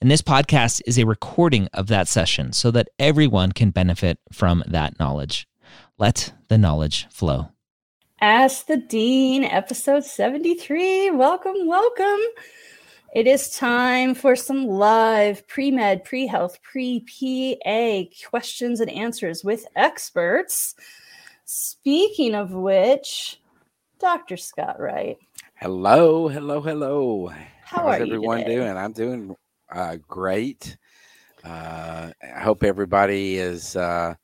and this podcast is a recording of that session so that everyone can benefit from that knowledge. Let the knowledge flow. Ask the Dean, episode 73. Welcome, welcome. It is time for some live pre med, pre health, pre PA questions and answers with experts. Speaking of which, Dr. Scott Wright. Hello, hello, hello. How How's are you everyone today? doing? I'm doing uh, great. Uh, I hope everybody is uh,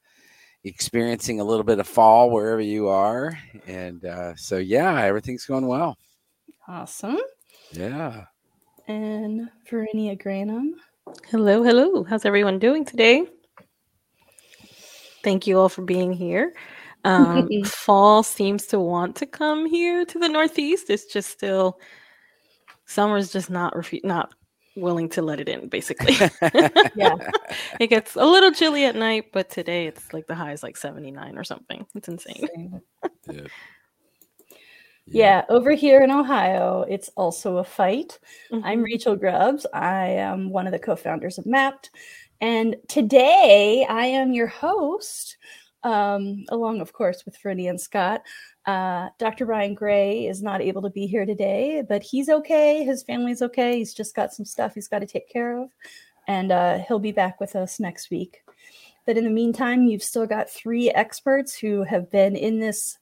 experiencing a little bit of fall wherever you are. And uh, so, yeah, everything's going well. Awesome. Yeah. And Verinia Granum. Hello, hello. How's everyone doing today? Thank you all for being here. Um, fall seems to want to come here to the Northeast. It's just still summer's just not refu- not willing to let it in. Basically, Yeah. it gets a little chilly at night, but today it's like the high is like seventy nine or something. It's insane. Yeah. Yeah, over here in Ohio, it's also a fight. I'm Mhm. Rachel Grubbs. I am one of the co founders of Mappd And today I am your host, um, along, of course, with Freddie and Scott. Uh, Dr. Ryan Gray is not able to be here today, but he's okay. His family's okay. He's just got some stuff he's got to take care of. And uh, he'll be back with us next week. But in the meantime, you've still got three experts who have been in this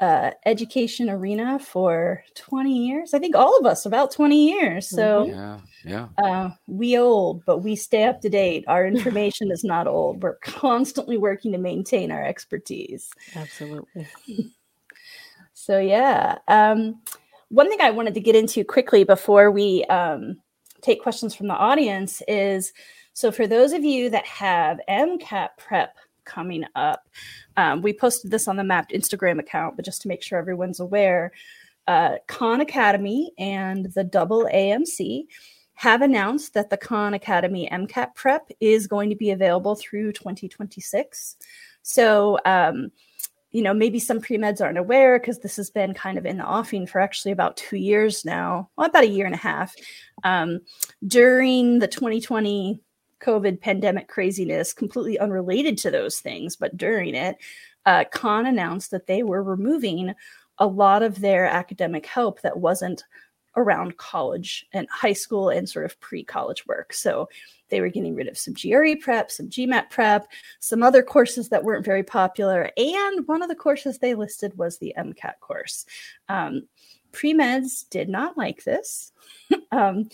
uh, education arena for 20 years. I think all of us about 20 years. So Yeah. Yeah. uh, we old, but we stay up to date. Our information is not old. We're constantly working to maintain our expertise. Absolutely. So yeah, um, one thing I wanted to get into quickly before we um, take questions from the audience is so for those of you that have MCAT prep coming up, um, we posted this on the Mappd Instagram account, but just to make sure everyone's aware, uh, Khan Academy and the Double AMC have announced that the Khan Academy MCAT prep is going to be available through 2026. So um, you know, maybe some pre meds aren't aware because this has been kind of in the offing for actually about two years now, well, about a year and a half. Um, during the 2020 COVID pandemic craziness, completely unrelated to those things, but during it, uh, Khan announced that they were removing a lot of their academic help that wasn't around college and high school and sort of pre college work. So they were getting rid of some GRE prep, some GMAT prep, some other courses that weren't very popular. And one of the courses they listed was the MCAT course. Um, Pre meds did not like this. um,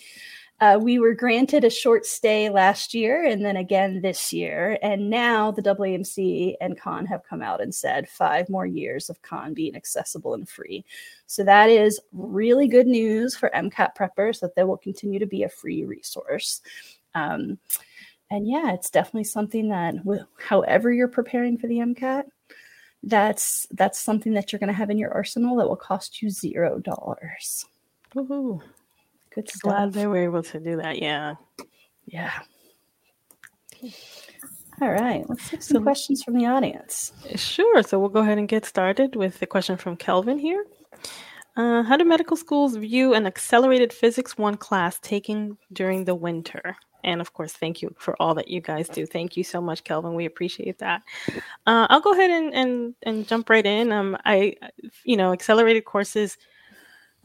uh, we were granted a short stay last year and then again this year. And now the AAMC and Khan have come out and said five more years of Khan being accessible and free. So that is really good news for MCAT preppers that they will continue to be a free resource. Um, and yeah, it's definitely something that, however you're preparing for the MCAT, that's that's something that you're going to have in your arsenal that will cost you zero dollars. Woohoo. Good stuff. Glad they were able to do that. Yeah. Yeah. All right, let's take some So- questions from the audience. Sure. So we'll go ahead and get started with the question from Kelvin here. Uh, how do medical schools view an accelerated physics one class taken during the winter? And of course, thank you for all that you guys do. Thank you so much, Kelvin. We appreciate that. Uh, I'll go ahead and, and and jump right in. Um, I, you know, accelerated courses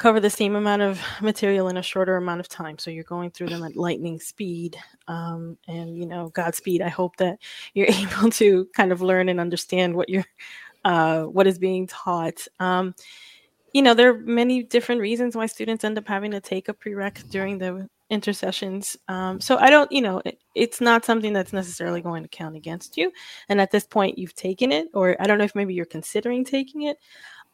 cover the same amount of material in a shorter amount of time. So you're going through them at lightning speed. Um, and you know, Godspeed. I hope that you're able to kind of learn and understand what you're uh, what is being taught. Um, you know, there are many different reasons why students end up having to take a prereq during the intersessions. Um, so I don't, you know, it, it's not something that's necessarily going to count against you. And at this point, you've taken it, or I don't know if maybe you're considering taking it.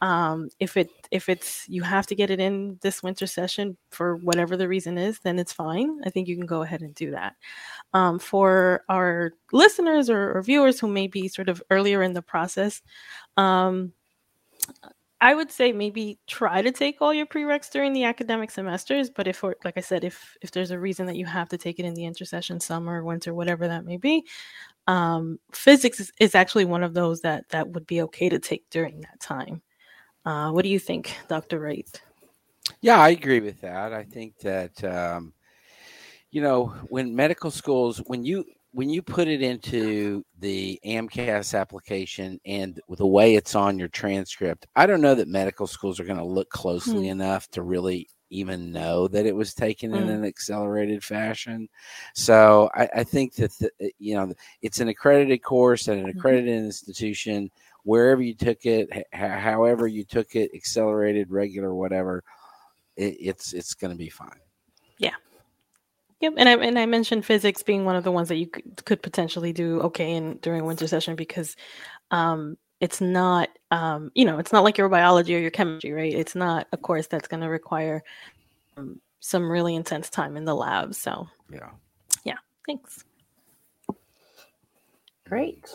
Um, if it if it's you have to get it in this winter session for whatever the reason is, then it's fine. I think you can go ahead and do that. Um, for our listeners or, or, viewers who may be sort of earlier in the process, um, I would say maybe try to take all your prereqs during the academic semesters. But if, like I said, if if there's a reason that you have to take it in the intersession, summer, winter, whatever that may be, um, physics is, is, actually one of those that that would be okay to take during that time. Uh, what do you think, Dr. Wright? Yeah, I agree with that. I think that um, you know when medical schools, when you when you put it into the AMCAS application and the way it's on your transcript, I don't know that medical schools are going to look closely hmm. enough to really even know that it was taken in hmm. an accelerated fashion. So I, I think that the, you know it's an accredited course at an mm-hmm. accredited mm-hmm. institution. Wherever you took it, however you took it, accelerated, regular, whatever, it, it's it's going to be fine. Yeah, Yep, and I and I mentioned physics being one of the ones that you could, could potentially do okay in during winter session because um, it's not um, you know it's not like your biology or your chemistry, right? It's not a course that's going to require um, some really intense time in the lab. So yeah, yeah. Thanks. Great.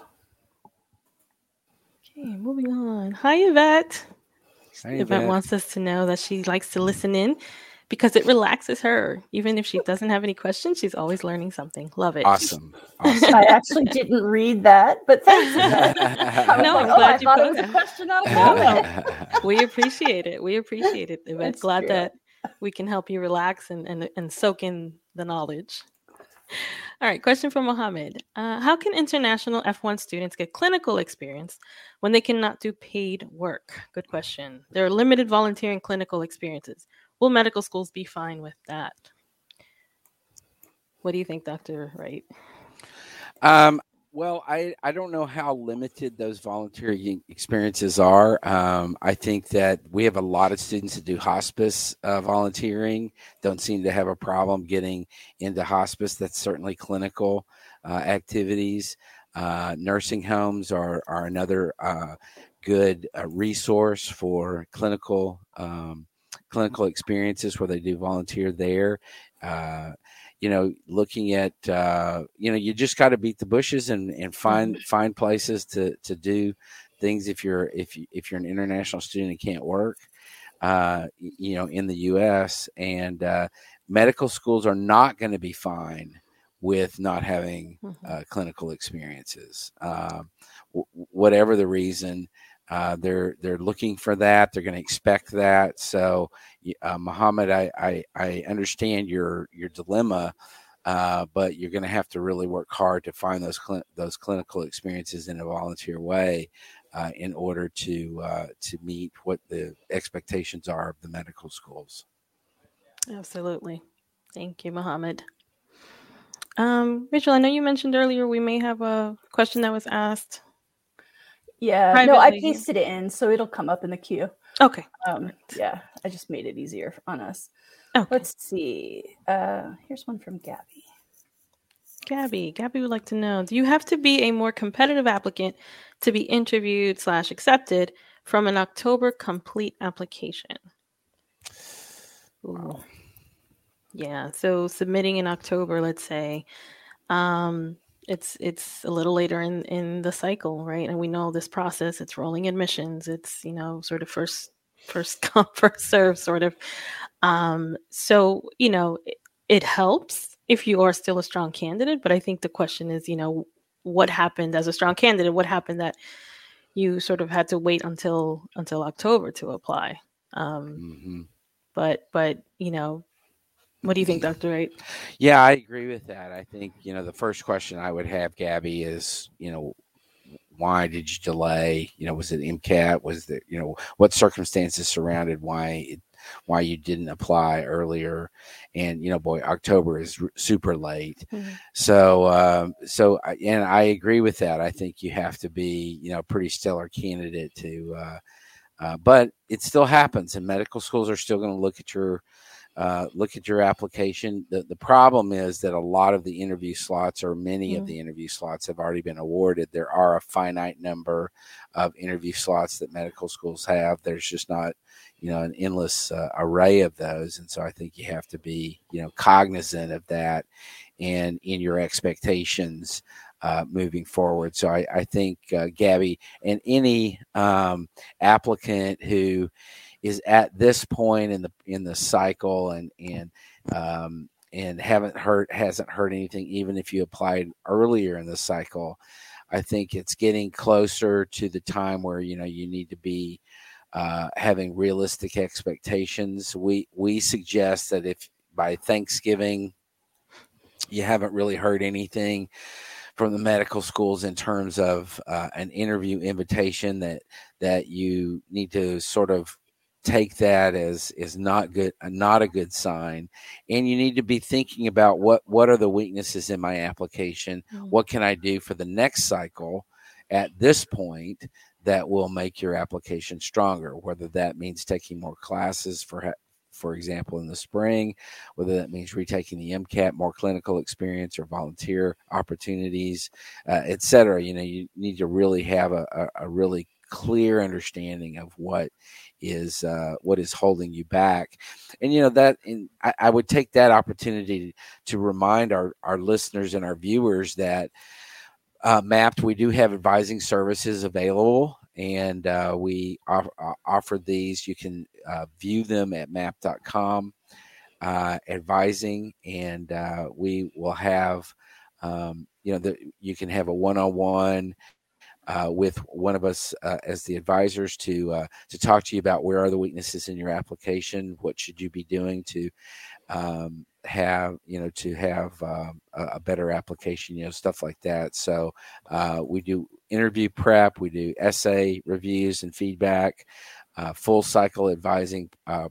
Okay, moving on. Hi, Yvette. Hi, Yvette. Yvette wants us to know that she likes to listen in because it relaxes her. Even if she doesn't have any questions, she's always learning something. Love it. Awesome. awesome. I actually didn't read that, but thanks. no, I'm oh, glad oh, you thought it was a question out of We appreciate it. We appreciate it. I'm glad true. that we can help you relax and, and, and soak in the knowledge. All right, question from Mohammed. Uh, how can international F1 students get clinical experience when they cannot do paid work? Good question. There are limited volunteering clinical experiences. Will medical schools be fine with that? What do you think, Dr. Wright? Um, well, I, I don't know how limited those volunteering experiences are. Um, I think that we have a lot of students that do hospice uh, volunteering, don't seem to have a problem getting into hospice. That's certainly clinical uh, activities. Uh, nursing homes are, are another uh, good uh, resource for clinical um, clinical experiences where they do volunteer there. You know, looking at uh, you know, you just got to beat the bushes and, and find mm-hmm. find places to to do things if you're if you if you're an international student and can't work. Uh, you know, in the U.S. and uh, medical schools are not going to be fine with not having mm-hmm. uh, clinical experiences, uh, w- whatever the reason. Uh, they're they're looking for that. They're going to expect that. So, uh, Muhammad, I, I, I understand your your dilemma, uh, but you're going to have to really work hard to find those cl- those clinical experiences in a volunteer way, uh, in order to uh, to meet what the expectations are of the medical schools. Absolutely, thank you, Muhammad. Um, Rachel, I know you mentioned earlier we may have a question that was asked yeah, Privately. no, I pasted it in, so it'll come up in the queue. Okay. Um, yeah, I just made it easier on us. Okay. Let's see. Uh, here's one from Gabby. Gabby, Gabby would like to know: Do you have to be a more competitive applicant to be interviewed slash accepted from an October complete application? Ooh. Yeah. So submitting in October, let's say, um, it's it's a little later in in the cycle right? And we know this process it's rolling admissions it's you know sort of first first come first serve sort of. Um so you know it, it helps if you are still a strong candidate but i think the question is you know what happened as a strong candidate what happened that you sort of had to wait until until october to apply? Um mm-hmm. but but you know what do you think, Dr. Wright? Yeah, I agree with that. I think, you know, the first question I would have, Gabby, is, you know, why did you delay? You know, was it MCAT? Was it, you know, what circumstances surrounded why it, why you didn't apply earlier? And you know, boy, October is r- super late. Mm-hmm. So, um, so, and I agree with that. I think you have to be, you know, a pretty stellar candidate to. Uh, uh, but it still happens, and medical schools are still going to look at your uh, look at your application. The, the problem is that a lot of the interview slots, or many mm. of the interview slots, have already been awarded. There are a finite number of interview slots that medical schools have. There's just not, you know, an endless uh, array of those, and so I think you have to be, you know, cognizant of that and in your expectations. Uh, moving forward. So I, I think uh, Gabby and any um, applicant who is at this point in the in the cycle and and um, and haven't heard hasn't heard anything even if you applied earlier in the cycle i think it's getting closer to the time where you know you need to be uh, having realistic expectations. We we suggest that if by thanksgiving you haven't really heard anything from the medical schools in terms of uh, an interview invitation that that you need to sort of take that as is not good not a good sign. And you need to be thinking about what what are the weaknesses in my application? Mm-hmm. what can i do for the next cycle at this point that will make your application stronger? Whether that means taking more classes for for example in the spring whether that means retaking the mcat more clinical experience or volunteer opportunities uh, etc you know you need to really have a, a, a really clear understanding of what is uh, what is holding you back. And you know that in, I, I, would take that opportunity to remind our our listeners and our viewers that uh, Mappd we do have advising services available. And uh, we off, offer these. You can uh, view them at mappd.com, uh, advising, and uh, we will have um, you know, the, you can have a one-on-one uh, with one of us uh, as the advisors to uh, to talk to you about where are the weaknesses in your application, what should you be doing to um, have you know to have um, a, a, better application, you know stuff like that. So uh, we do interview prep, we do essay reviews and feedback, full cycle advising. Uh,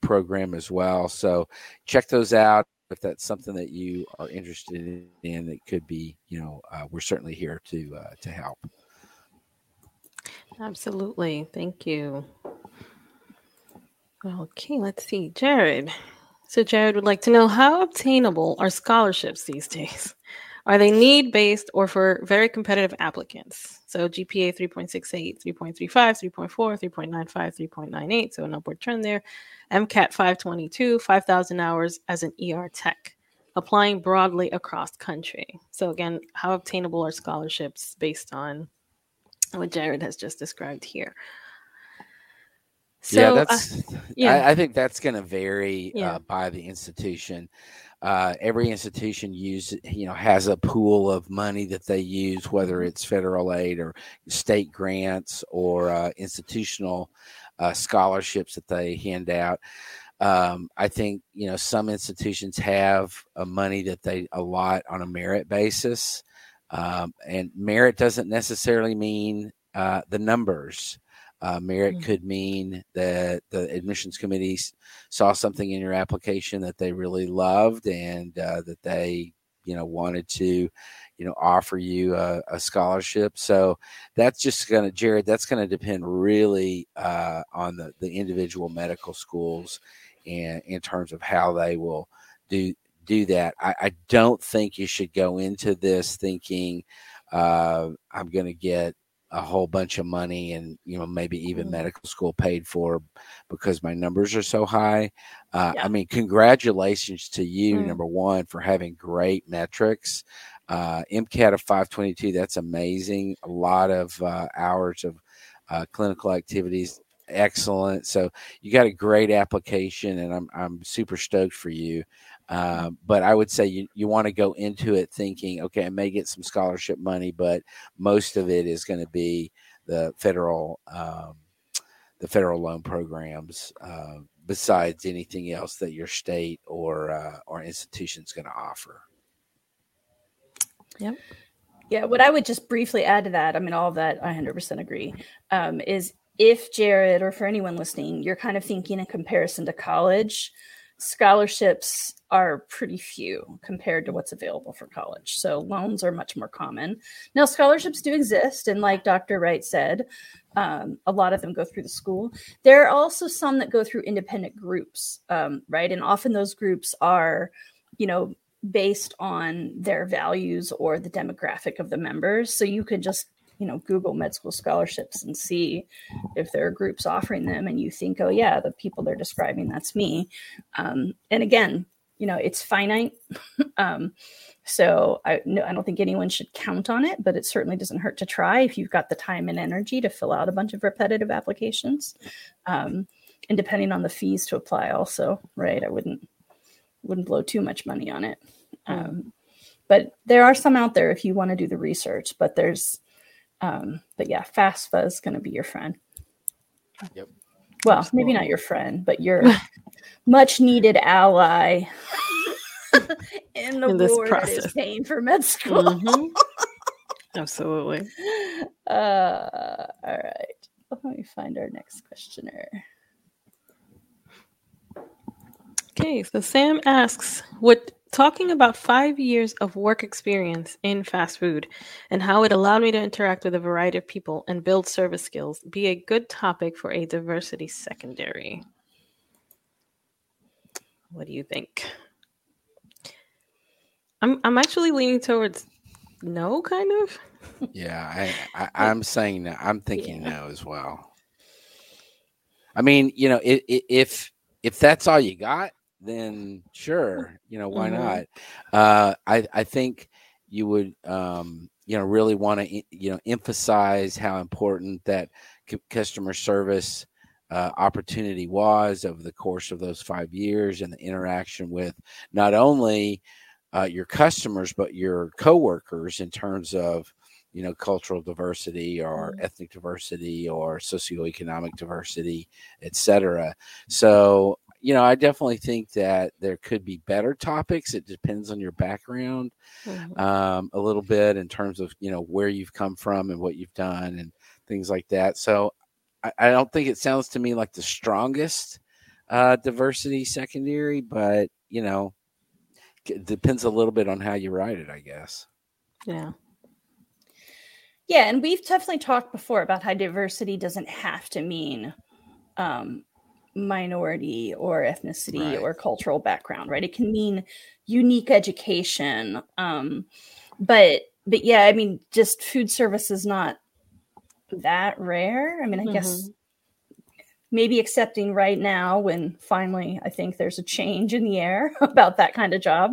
program as well. So check those out if that's something that you are interested in, it could be, you know, uh, we're certainly here to uh, to help. Absolutely, thank you. Okay, let's see, Jared. So Jared would like to know how obtainable are scholarships these days. Are they need based or for very competitive applicants? So GPA 3.68, 3.35, 3.4, 3.95, 3.98. So an upward trend there. MCAT 522, 5,000 hours as an ER tech, applying broadly across country. So again, how obtainable are scholarships based on what Jared has just described here? So, yeah, uh, that's. Uh, yeah. I, I, think that's going to vary yeah. uh, by the institution uh, every institution use you know has a pool of money that they use whether it's federal aid or state grants or uh, institutional uh, scholarships that they hand out. Um, i think you know some institutions have money that they allot on a merit basis um, and merit doesn't necessarily mean uh, the numbers uh, merit mm-hmm. could mean that the admissions committee saw something in your application that they really loved and uh, that they, you know, wanted to, you know, offer you a, a scholarship. So that's just going to, Jared, that's going to depend really uh, on the, the individual medical schools and in terms of how they will do do that. I, I don't think you should go into this thinking uh, I'm going to get a whole bunch of money and you know maybe even mm-hmm. medical school paid for because my numbers are so high uh, yeah. i mean congratulations to you mm-hmm. number one for having great metrics uh, mcat of 522 that's amazing a lot of uh, hours of uh, clinical activities excellent so you got a great application and i'm, I'm super stoked for you uh, but I would say you, you want to go into it thinking, okay, I may get some scholarship money, but most of it is going to be the federal um, the federal loan programs. Uh, besides anything else that your state or uh, or institution is going to offer. Yep. Yeah, what I would just briefly add to that, I mean, all of that, I 100% agree, um, is if Jared or for anyone listening, you're kind of thinking in comparison to college, scholarships are pretty few compared to what's available for college. So loans are much more common. Now, scholarships do exist. And like Dr. Wright said, um, a lot of them go through the school. There are also some that go through independent groups, um, right? And often those groups are, you know, based on their values or the demographic of the members. So you could just you know google med school scholarships and see if there are groups offering them and you think oh yeah the people they're describing that's me. Um, and again you know it's finite. Um, so I, no, I don't think anyone should count on it but it certainly doesn't hurt to try if you've got the time and energy to fill out a bunch of repetitive applications. Um, and depending on the fees to apply also right? I wouldn't wouldn't blow too much money on it. Um, but there are some out there if you want to do the research but there's um, but yeah, FAFSA is going to be your friend. Yep. Well, Absolutely. maybe not your friend, but your much needed ally in the in this war process. that is paying for med school. Mm-hmm. Absolutely. Uh, all right. Let me find our next questioner. Okay, so Sam asks, "What talking about five years of work experience in fast food and how it allowed me to interact with a variety of people and build service skills be a good topic for a diversity secondary. What do you think? I'm I'm actually leaning towards no, kind of. Yeah, I, I am saying that I'm thinking yeah. no as well. I mean, you know, if if if that's all you got, then sure, you know, why mm-hmm. not? Uh, I I think you would um, you know really want to you know emphasize how important that customer service uh, opportunity was over the course of those five years and the interaction with not only uh, your customers but your coworkers in terms of you know cultural diversity or mm-hmm. ethnic diversity or socioeconomic diversity etc so you know, I definitely think that there could be better topics. It depends on your background mm-hmm. um, a little bit in terms of, you know, where you've come from and what you've done and things like that. So I, I don't think it sounds to me like the strongest uh, diversity secondary, but, you know, it depends a little bit on how you write it, I guess. Yeah. Yeah, and we've definitely talked before about how diversity doesn't have to mean um, minority or ethnicity right. or cultural background right it can mean unique education um but but yeah i mean just food service is not that rare i mean i mm-hmm. guess maybe accepting right now when finally i think there's a change in the air about that kind of job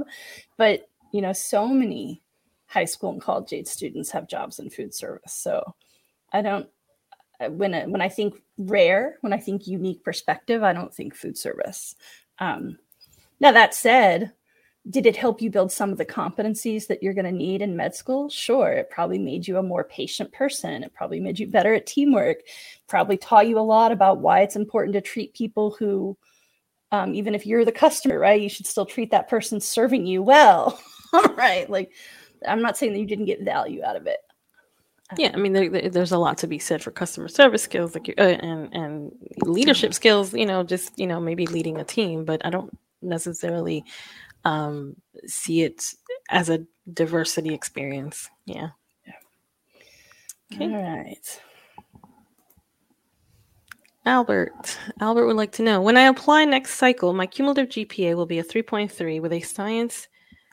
but you know so many high school and college age students have jobs in food service so i don't when when I think rare, when I think unique perspective, I don't think food service. Um, now that said, did it help you build some of the competencies that you're going to need in med school? Sure. It probably made you a more patient person. It probably made you better at teamwork. Probably taught you a lot about why it's important to treat people who, um, even if you're the customer, right, you should still treat that person serving you well. right? Like, I'm not saying that you didn't get value out of it. Yeah, I mean, there, there's a lot to be said for customer service skills, like uh, and and leadership skills. You know, just you know, maybe leading a team, but I don't necessarily um, see it as a diversity experience. Yeah. yeah. Okay. All right. Albert. Albert would like to know when I apply next cycle, my cumulative GPA will be a 3.3 with a science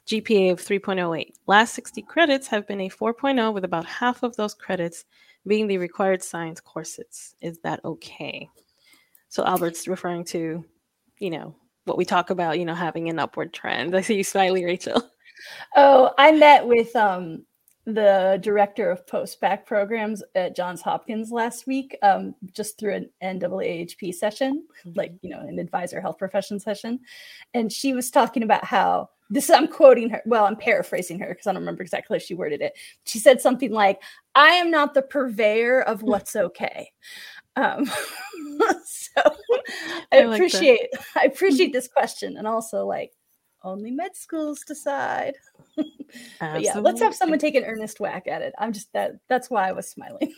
GPA of 3.08. Last 60 credits have been a 4.0, with about half of those credits being the required science courses. Is that okay? So Albert's referring to, you know, what we talk about, you know, having an upward trend. I see you smiling, Rachel. Oh, I met with um the director of post-bac programs at Johns Hopkins last week, um, just through an NAAHP session, mm-hmm. like you know, an advisor health profession session, and she was talking about how this is I'm quoting her. Well, I'm paraphrasing her because I don't remember exactly how she worded it. She said something like, "I am not the purveyor of what's okay." Um, so I, I like appreciate I appreciate this question, and also like only med schools decide. but yeah, let's have someone take an earnest whack at it. I'm just that. That's why I was smiling.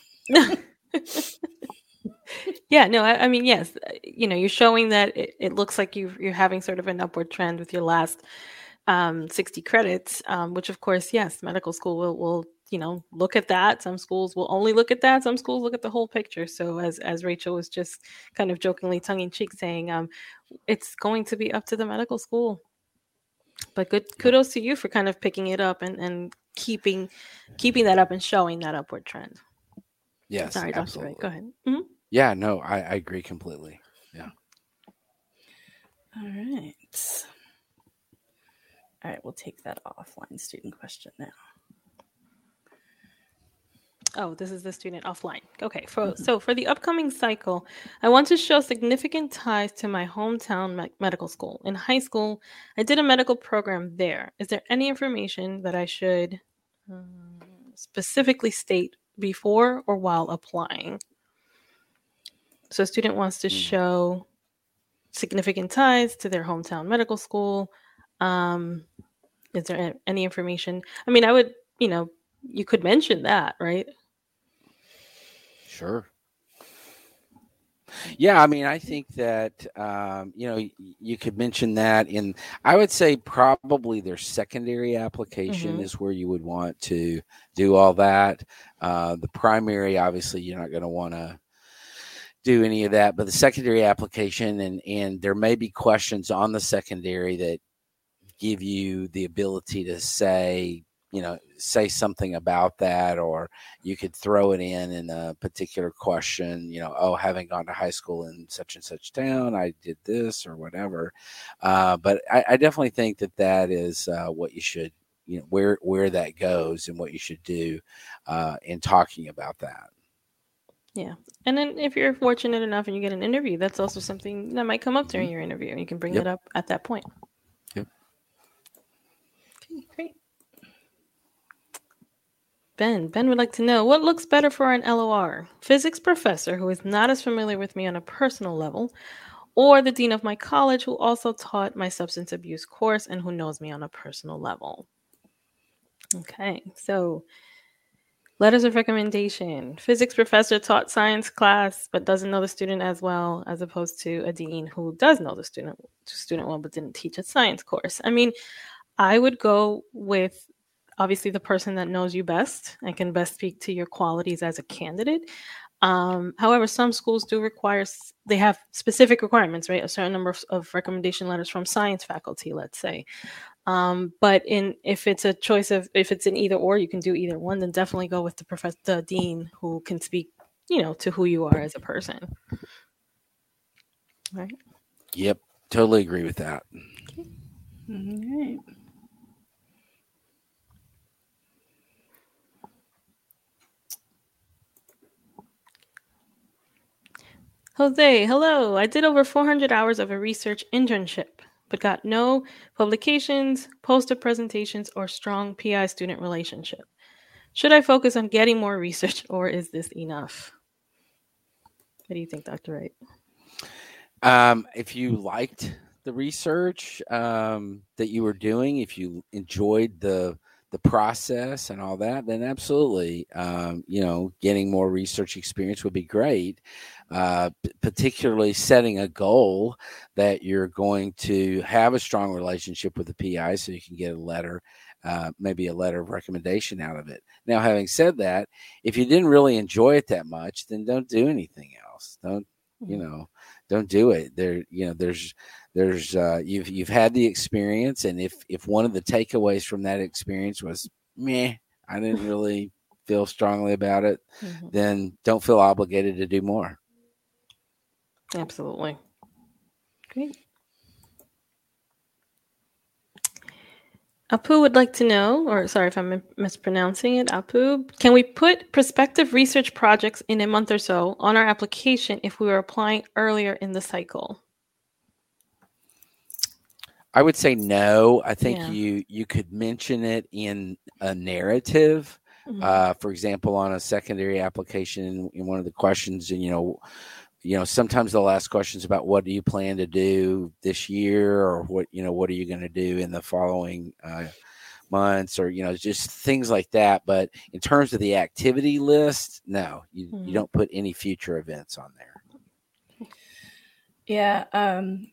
yeah, no, I, I, mean, yes, you know you're showing that it, it looks like you you're having sort of an upward trend with your last um, 60 credits, um, which of course, yes, medical school will will you know look at that. Some schools will only look at that. Some schools look at the whole picture. So as as Rachel was just kind of jokingly tongue in cheek saying, um, it's going to be up to the medical school. But good kudos to you for kind of picking it up and and keeping keeping that up and showing that upward trend. Yes, Sorry, absolutely. Dr. Go ahead. Mhm. Yeah, no, I, I agree completely. Yeah. All right. All right, we'll take that offline student question now. Oh, this is the student offline. Okay, for, so for the upcoming cycle, I want to show significant ties to my hometown me- medical school. In high school, I did a medical program there. Is there any information that I should um, specifically state before or while applying? So, a student wants to Hmm. show significant ties to their hometown medical school. Um, is there any information? I mean, I would, you know, you could mention that, right? Sure. Yeah, I mean, I think that um, you know you could mention that in. I would say probably their secondary application Mhm. is where you would want to do all that. Uh, the primary, obviously, you're not going to want to do any of that, but the secondary application and and there may be questions on the secondary that give you the ability to say you know say something about that or you could throw it in in a particular question you know oh having gone to high school in such and such town i did this or whatever uh, but I, I definitely think that that is uh, what you should you know where where that goes and what you should do uh, in talking about that Yeah. And then if you're fortunate enough and you get an interview, that's also something that might come up during your interview and you can bring Yep. it up at that point. Great. Ben, Ben would like to know what looks better for an LOR? Physics professor who is not as familiar with me on a personal level, or the dean of my college who also taught my substance abuse course and who knows me on a personal level. Okay, so Letters of recommendation. Physics professor taught science class but doesn't know the student as well as opposed to a dean who does know the student student well but didn't teach a science course. I mean, I would go with obviously the person that knows you best and can best speak to your qualities as a candidate. Um, however, some schools do require they have specific requirements, right? A certain number of, of recommendation letters from science faculty, let's say. Um, but in if it's a choice of if it's an either or, you can do either one. Then definitely go with the professor, the dean, who can speak, you know, to who you are as a person. Right. yep totally agree with that All right. Jose, hello. I did over 400 hours of a research internship, but got no publications, poster presentations, or strong PI student relationship. Should I focus on getting more research, or is this enough? What do you think, Dr. Wright? Um, if you liked the research um, that you were doing, if you enjoyed the the process and all that, then absolutely, um, you know, getting more research experience would be great. Uh, p- particularly setting a goal that you're going to have a strong relationship with the PI, so you can get a letter, uh, maybe a letter of recommendation out of it. Now, having said that, if you didn't really enjoy it that much, then don't do anything else. Don't you know? don't do it there you know there's there's uh you've you've had the experience and if if one of the takeaways from that experience was meh i didn't really feel strongly about it Mhm. then don't feel obligated to do more Absolutely. Great. Apu would like to know, or sorry if I'm mispronouncing it, Apu, can we put prospective research projects in a month or so on our application if we were applying earlier in the cycle? I would say no i think Yeah. you you could mention it in a narrative Mhm. uh, for example, on a secondary application in, one of the questions, and you know, you know, sometimes they'll ask questions about what do you plan to do this year, or what you know, what are you going to do in the following uh, months, or you know, just things like that. But in terms of the activity list, no, you, Mhm. you don't put any future events on there. Yeah. Um,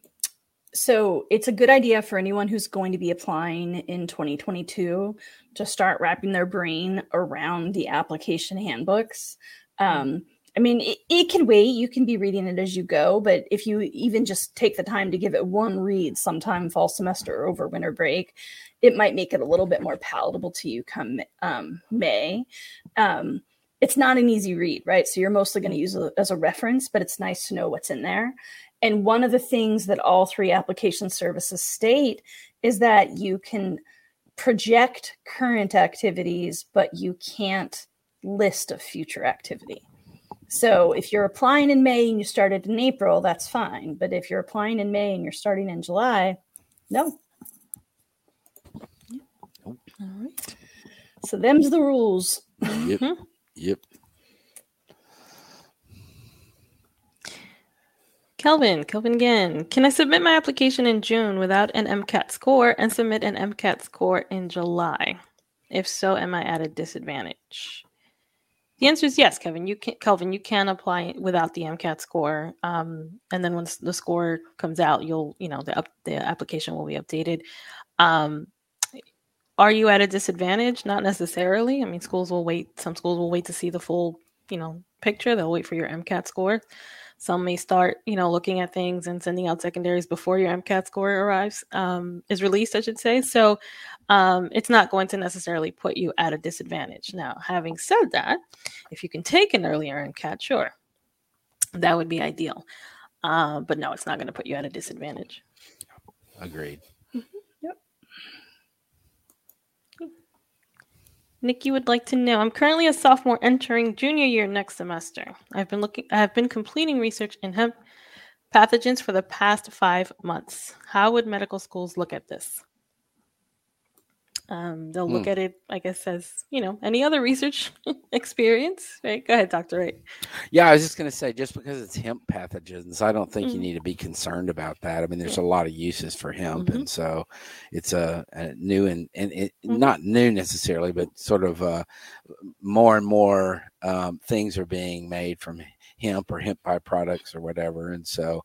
so it's a good idea for anyone who's going to be applying in 2022 to start wrapping their brain around the application handbooks. Um, I mean, it, it, can wait. You can be reading it as you go, but if you even just take the time to give it one read sometime fall semester or over winter break, it might make it a little bit more palatable to you come um, May. Um, it's not an easy read, right? So you're mostly going to use it as a reference, but it's nice to know what's in there. And one of the things that all three application services state is that you can project current activities, but you can't list a future activity. So if you're applying in May and you started in April, that's fine. But if you're applying in May and you're starting in July, no. All right. So them's the rules. Yep. Mm-hmm. yep. Kelvin, Kelvin again. Can I submit my application in June without an MCAT score and submit an MCAT score in July? If so, am I at a disadvantage? The answer is yes, Kevin. You can, Kelvin. You can apply without the MCAT score, um, and then once the score comes out, you'll you know the up, the application will be updated. Um, are you at a disadvantage? Not necessarily. I mean, schools will wait. Some schools will wait to see the full you know picture. They'll wait for your MCAT score. Some may start, you know, looking at things and sending out secondaries before your MCAT score arrives, um, is released, I should say. So um, it's not going to necessarily put you at a disadvantage. Now, having said that, if you can take an earlier MCAT, sure, that would be ideal. Uh, but no, it's not going to put you at a disadvantage. Agreed. Nikki would like to know. I'm currently a sophomore entering junior year next semester. I've been looking I have been completing research in hemp pathogens for the past 5 months. How would medical schools look at this? Um, they'll look mm. at it, I guess, as you know, any other research experience, right? Go ahead, Doctor Wright. Yeah, I was just going to say, just because it's hemp pathogens, I don't think mm. you need to be concerned about that. I mean, there's yeah. a lot of uses for hemp, mm-hmm. and so it's a, a new and and it, mm-hmm. not new necessarily, but sort of uh, more and more um, things are being made from hemp or hemp byproducts or whatever, and so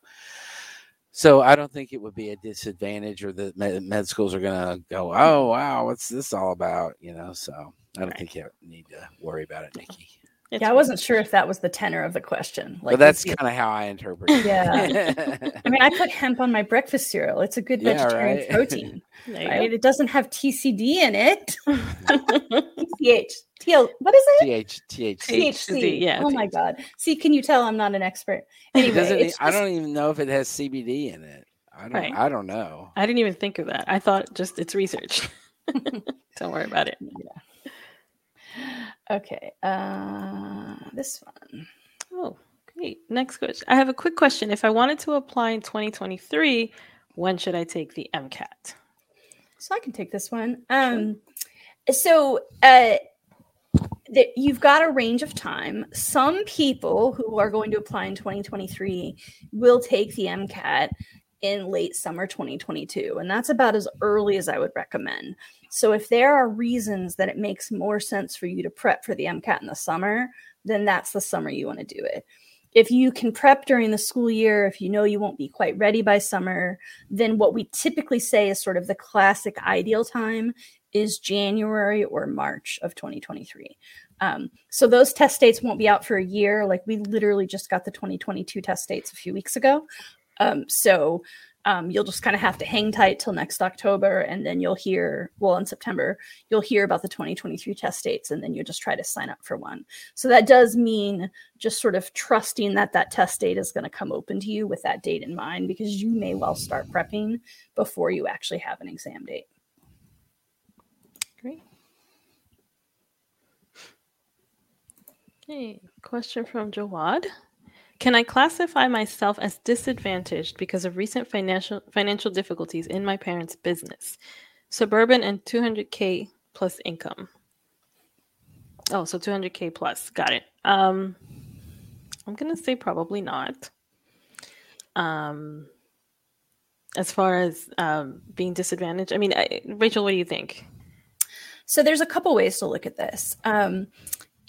so I don't think it would be a disadvantage, or that med, med schools are going to go, "Oh wow, what's this all about?" You know. So I don't right. think you need to worry about it, Nikki. It's yeah, I wasn't sure if that was the tenor of the question. Like, well, that's kind of how I interpret it. Yeah. I mean, I put hemp on my breakfast cereal. It's a good yeah, vegetarian right? protein. right? It doesn't have TCD in it. TCH. TL, what is it? TH, THC. THC. Yeah. Oh my God. See, can you tell I'm not an expert? Anyway, just, I don't even know if it has CBD in it. I don't. Right. I don't know. I didn't even think of that. I thought just it's research. don't worry about it. Yeah. Okay. Uh, this one. Oh, great. Next question. I have a quick question. If I wanted to apply in 2023, when should I take the MCAT? So I can take this one. Um, so uh, that you've got a range of time. Some people who are going to apply in 2023 will take the MCAT in late summer 2022, and that's about as early as I would recommend. So if there are reasons that it makes more sense for you to prep for the MCAT in the summer, then that's the summer you want to do it. If you can prep during the school year, if you know you won't be quite ready by summer, then what we typically say is sort of the classic ideal time is January or March of 2023. Um, so those test dates won't be out for a year. Like we literally just got the 2022 test dates a few weeks ago. Um, so um, you'll just kind of have to hang tight till next October, and then you'll hear, well, in September, you'll hear about the 2023 test dates, and then you just try to sign up for one. So that does mean just sort of trusting that that test date is going to come open to you with that date in mind, because you may well start prepping before you actually have an exam date. Great. Okay, question from Jawad. Can I classify myself as disadvantaged because of recent financial financial difficulties in my parents' business? Suburban and 200k plus income. Oh, so 200k plus. Got it. Um I'm going to say probably not. Um as far as um, being disadvantaged, I mean, I, Rachel, what do you think? So there's a couple ways to look at this. Um,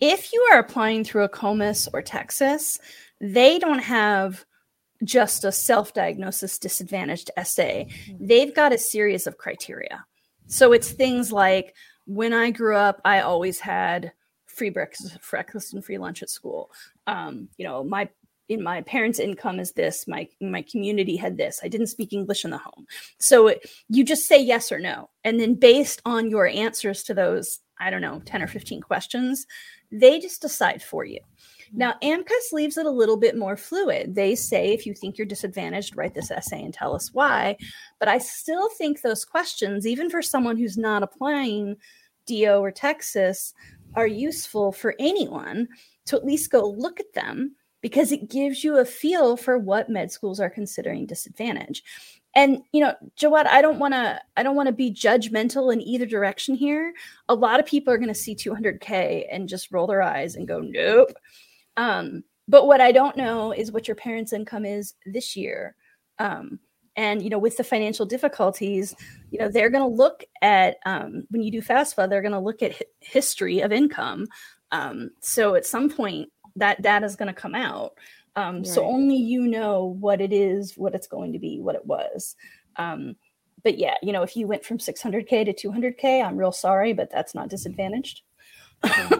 if you are applying through AACOMAS or Texas, they don't have just a self-diagnosis disadvantaged essay. They've got a series of criteria. So it's things like when I grew up, I always had free breakfast, breakfast and free lunch at school. Um, you know, my in my parents' income is this. My my community had this. I didn't speak English in the home. So it, you just say yes or no, and then based on your answers to those, I don't know, ten or fifteen questions, they just decide for you. Now, AMCAS leaves it a little bit more fluid. They say if you think you're disadvantaged, write this essay and tell us why. But I still think those questions, even for someone who's not applying DO or Texas, are useful for anyone to at least go look at them because it gives you a feel for what med schools are considering disadvantage. And you know, Jawad, I don't want to I don't want to be judgmental in either direction here. A lot of people are going to see 200k and just roll their eyes and go, "Nope." Um, but what I don't know is what your parents' income is this year. Um, and you know, with the financial difficulties, you know, they're going to look at um, when you do FAFSA, they're going to look at hi- history of income. Um, so at some point, that data is going to come out. Um, right. So only you know what it is, what it's going to be, what it was. Um, but yeah, you know, if you went from 600k to 200k, I'm real sorry, but that's not disadvantaged.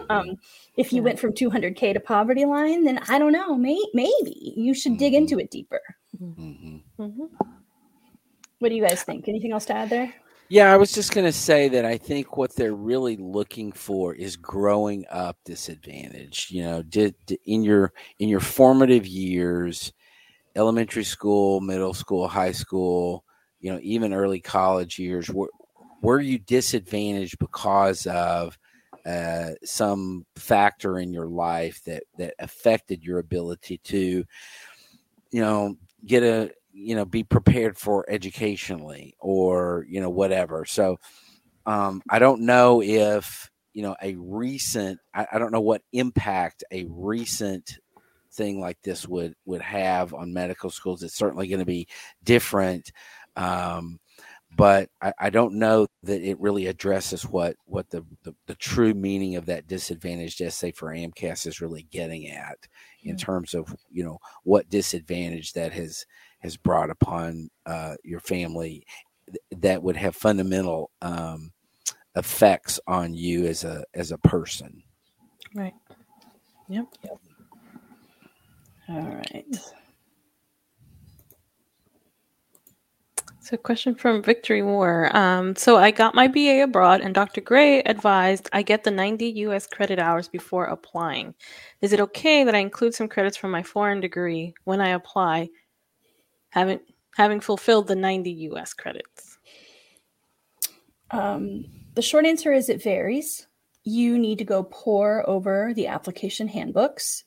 Um, if you went from 200k to poverty line, then I don't know, may- maybe you should mm-hmm. dig into it deeper. Mm-hmm. Mm-hmm. What do you guys think? Anything else to add there? Yeah, I was just going to say that I think what they're really looking for is growing up disadvantage. You know, did, did in your in your formative years, elementary school, middle school, high school, you know, even early college years, were were you disadvantaged because of uh, some factor in your life that that affected your ability to you know get a you know be prepared for educationally or you know whatever. So um i don't know if you know a recent I, I don't know what impact a recent thing like this would would have on medical schools. It's certainly going to be different um but I, I, don't know that it really addresses what what the, the, the true meaning of that disadvantaged essay for AMCAS is really getting at in mm-hmm. terms of you know what disadvantage that has has brought upon uh, your family that would have fundamental um, effects on you as a as a person. Right. Yep. Yep. All right. So, question from Victory War. Um, so, I got my BA abroad, and Dr. Gray advised I get the 90 US credit hours before applying. Is it okay that I include some credits from my foreign degree when I apply, having having fulfilled the 90 US credits? Um, the short answer is it varies. You need to go pour over the application handbooks.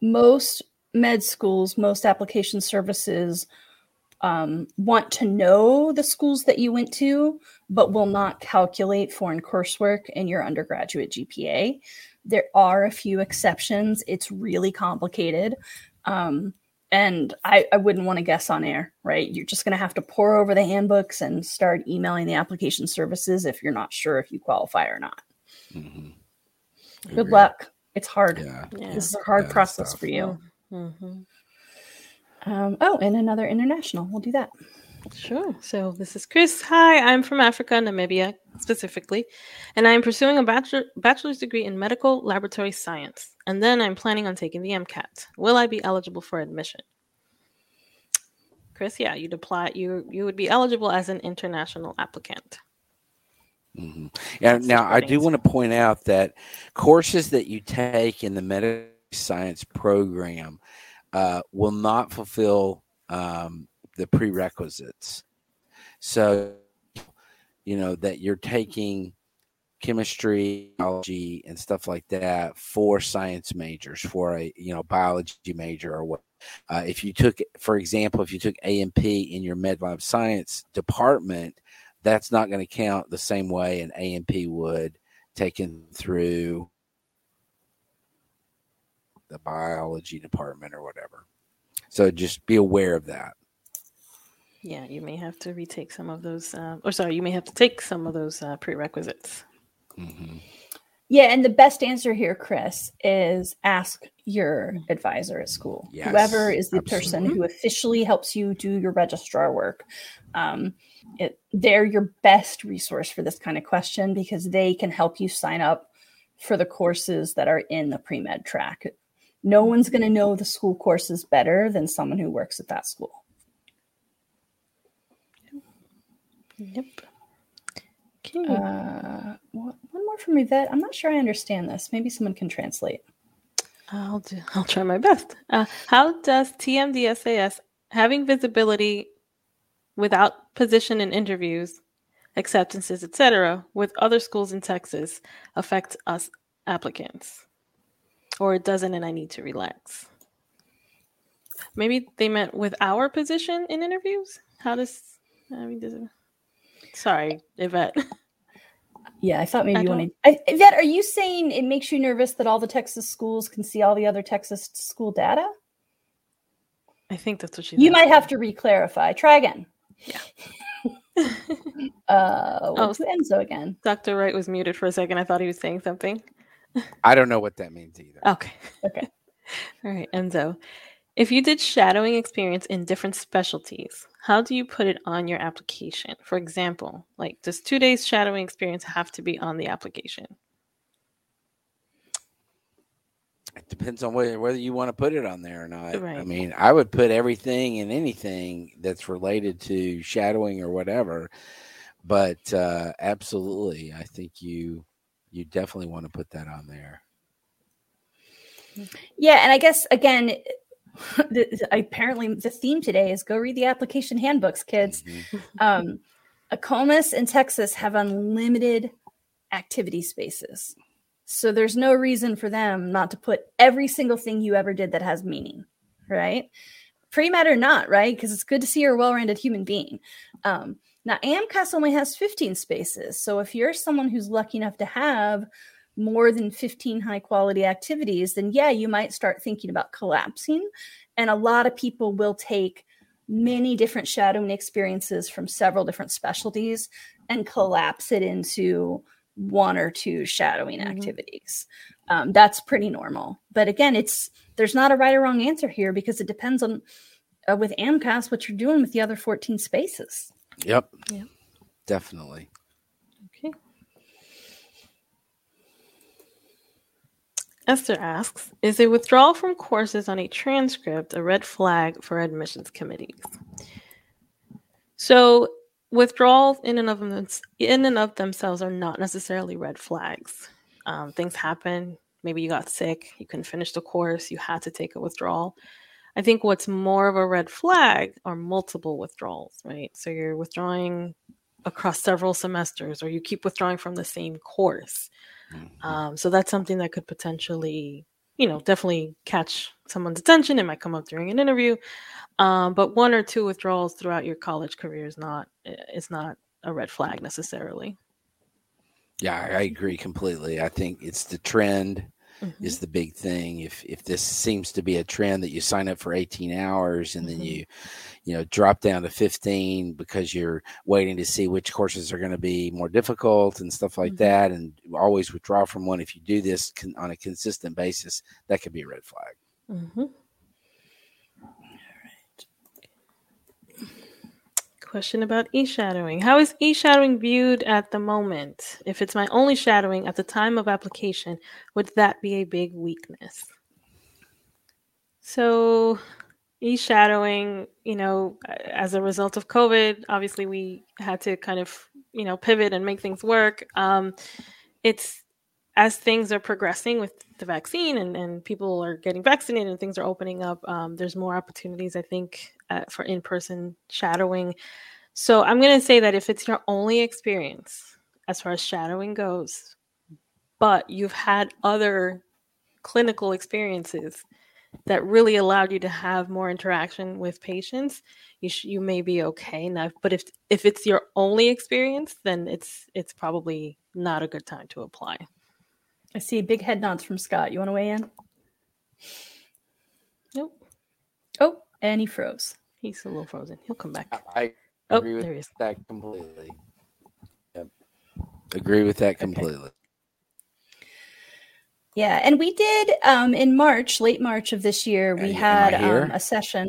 Most med schools, most application services um, want to know the schools that you went to, but will not calculate foreign coursework in your undergraduate GPA. There are a few exceptions. It's really complicated. Um, and I, I wouldn't want to guess on air, right? You're just going to have to pour over the handbooks and start emailing the application services if you're not sure if you qualify or not. Mm-hmm. Good luck. It's hard. Yeah. Yeah. This is a hard yeah, process for you. Mm-hmm. Um, oh, and another international. We'll do that. Sure. So this is Chris. Hi, I'm from Africa, Namibia specifically, and I'm pursuing a bachelor, bachelor's degree in medical laboratory science. And then I'm planning on taking the MCAT. Will I be eligible for admission? Chris, yeah, you'd apply. You you would be eligible as an international applicant. Mm-hmm. And now I do want to point out that courses that you take in the medical science program uh, will not fulfill um, the prerequisites. So, you know, that you're taking chemistry, biology, and stuff like that for science majors, for a, you know, biology major or what. Uh, if you took, for example, if you took A&P in your med lab science department, that's not going to count the same way an A&P would taken through the biology department or whatever. So just be aware of that. Yeah, you may have to retake some of those, uh, or sorry, you may have to take some of those uh, prerequisites. Mm-hmm. Yeah, and the best answer here, Chris, is ask your advisor at school. Yes, Whoever is the person who officially helps you do your registrar work. Um, it, they're your best resource for this kind of question because they can help you sign up for the courses that are in the pre med track. No one's going to know the school courses better than someone who works at that school. Yep. Okay. Uh, one more from Yvette. I'm not sure I understand this. Maybe someone can translate. I'll do. I'll try my best. Uh, how does TMDSAS having visibility without position in interviews, acceptances, etc., with other schools in Texas affect us applicants, or it doesn't, and I need to relax? Maybe they meant with our position in interviews. How does? I mean, does it? Sorry, Yvette. Yeah, I thought maybe I you wanted. I, Yvette, are you saying it makes you nervous that all the Texas schools can see all the other Texas school data? I think that's what she. You might have to re-clarify. Try again. Yeah. uh, Oh. Enzo again. Dr. Wright was muted for a second. I thought he was saying something. I don't know what that means either. Okay. Okay. All right, Enzo. If you did shadowing experience in different specialties, how do you put it on your application? For example, like does two days shadowing experience have to be on the application? It depends on whether whether you want to put it on there or not. I mean, I would put everything and anything that's related to shadowing or whatever. But uh, absolutely, I think you you definitely want to put that on there. Yeah, and I guess again, the, apparently the theme today is go read the application handbooks, kids. Mhm. um, AACOMAS and Texas have unlimited activity spaces. So there's no reason for them not to put every single thing you ever did that has meaning, right? Pre med or not, right? Because it's good to see you're a well rounded human being. Um, now, AMCAS only has 15 spaces. So if you're someone who's lucky enough to have more than 15 high quality activities, then yeah, you might start thinking about collapsing. And a lot of people will take many different shadowing experiences from several different specialties and collapse it into one or two shadowing Mhm. activities. Um, that's pretty normal. But again, it's there's not a right or wrong answer here because it depends on uh, with AMCAS what you're doing with the other 14 spaces. Yep. Yep. Definitely. Okay. Esther asks Is a withdrawal from courses on a transcript a red flag for admissions committees? So, withdrawals in and of, them, in and of themselves are not necessarily red flags. Um, things happen. Maybe you got sick, you couldn't finish the course, you had to take a withdrawal. I think what's more of a red flag are multiple withdrawals, right? So you're withdrawing across several semesters or you keep withdrawing from the same course. Mhm. Um, so that's something that could potentially, you know, definitely catch someone's attention. It might come up during an interview. Um, but one or two withdrawals throughout your college career is not is not a red flag necessarily. Yeah, I agree completely. I think it's the trend Mhm. is the big thing. If if this seems to be a trend that you sign up for 18 hours and then Mhm. you you know drop down to 15 because you're waiting to see which courses are going to be more difficult and stuff like Mhm. that and always withdraw from one if you do this con- on a consistent basis that could be a red flag. Question about e-shadowing. How is e-shadowing viewed at the moment? If it's my only shadowing at the time of application, would that be a big weakness? So, e-shadowing, you know, as a result of COVID, obviously we had to kind of, you know, pivot and make things work. Um, it's as things are progressing with the vaccine and, and people are getting vaccinated and things are opening up, um, there's more opportunities, I think, uh, for in person shadowing. So I'm going to say that if it's your only experience as far as shadowing goes, but you've had other clinical experiences that really allowed you to have more interaction with patients, you sh- you may be okay now. But if if it's your only experience, then it's it's probably not a good time to apply. I see big head nods from Scott. You want to weigh in? Nope, Oh, and he froze. He's a little frozen. He'll come back. I Oh, agree with there he is. that completely. Yep. Agree with that completely. Yeah, and we did um, in March, late March of this year, we had um, a session.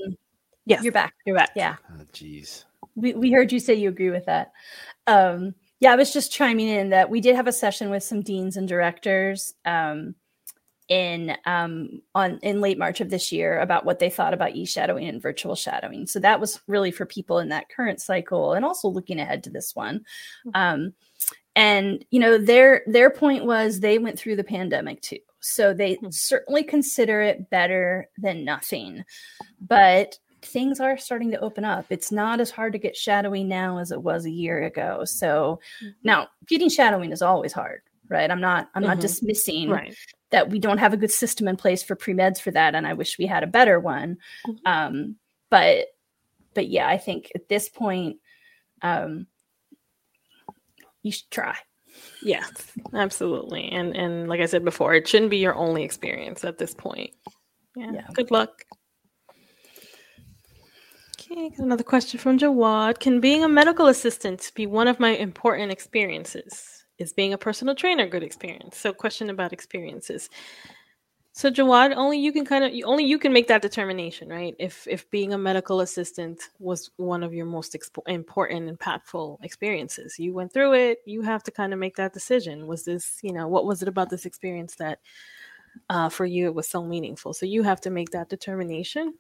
Yes, you're back. You're back. Yeah. Oh, jeez. we, we heard you say you agree with that. Um, yeah, I was just chiming in that we did have a session with some deans and directors um, in um, on in late March of this year about what they thought about e-shadowing and virtual shadowing. So that was really for people in that current cycle and also looking ahead to this one. Mm-hmm. Um, and you know their their point was they went through the pandemic too, so they Hmm. certainly consider it better than nothing. But things are starting to open up. It's not as hard to get shadowing now as it was a year ago. So Mhm. now getting shadowing is always hard, right? I'm not I'm not Mhm. dismissing Right. that we don't have a good system in place for pre-meds for that and I wish we had a better one. Mhm. Um but but yeah, I think at this point um you should try. Yes, absolutely. And and like I said before, it shouldn't be your only experience at this point. Yeah. Yeah. Good luck. Okay, got another question from Jawad. Can being a medical assistant be one of my important experiences? Is being a personal trainer a good experience? So question about experiences. So Jawad, only you can kind of only you can make that determination, right? If if being a medical assistant was one of your most expo- important, impactful experiences, you went through it. You have to kind of make that decision. Was this, you know, what was it about this experience that, uh, for you, it was so meaningful? So you have to make that determination.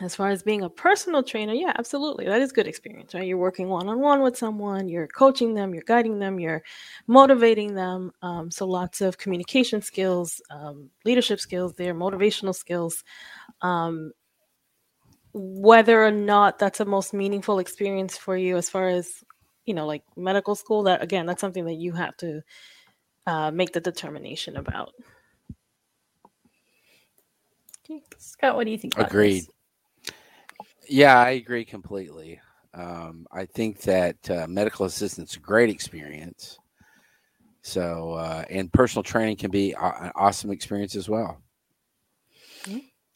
As far as being a personal trainer, yeah, absolutely, that is good experience, right? You're working one on one with someone, you're coaching them, you're guiding them, you're motivating them. Um, so lots of communication skills, um, leadership skills there, motivational skills. Um, whether or not that's a most meaningful experience for you, as far as you know, like medical school, that again, that's something that you have to uh, make the determination about. Scott, what do you think? about Agreed. this? Yeah, I agree completely. Um, I think that uh, medical is a great experience. So, uh, and personal training can be a- an awesome experience as well.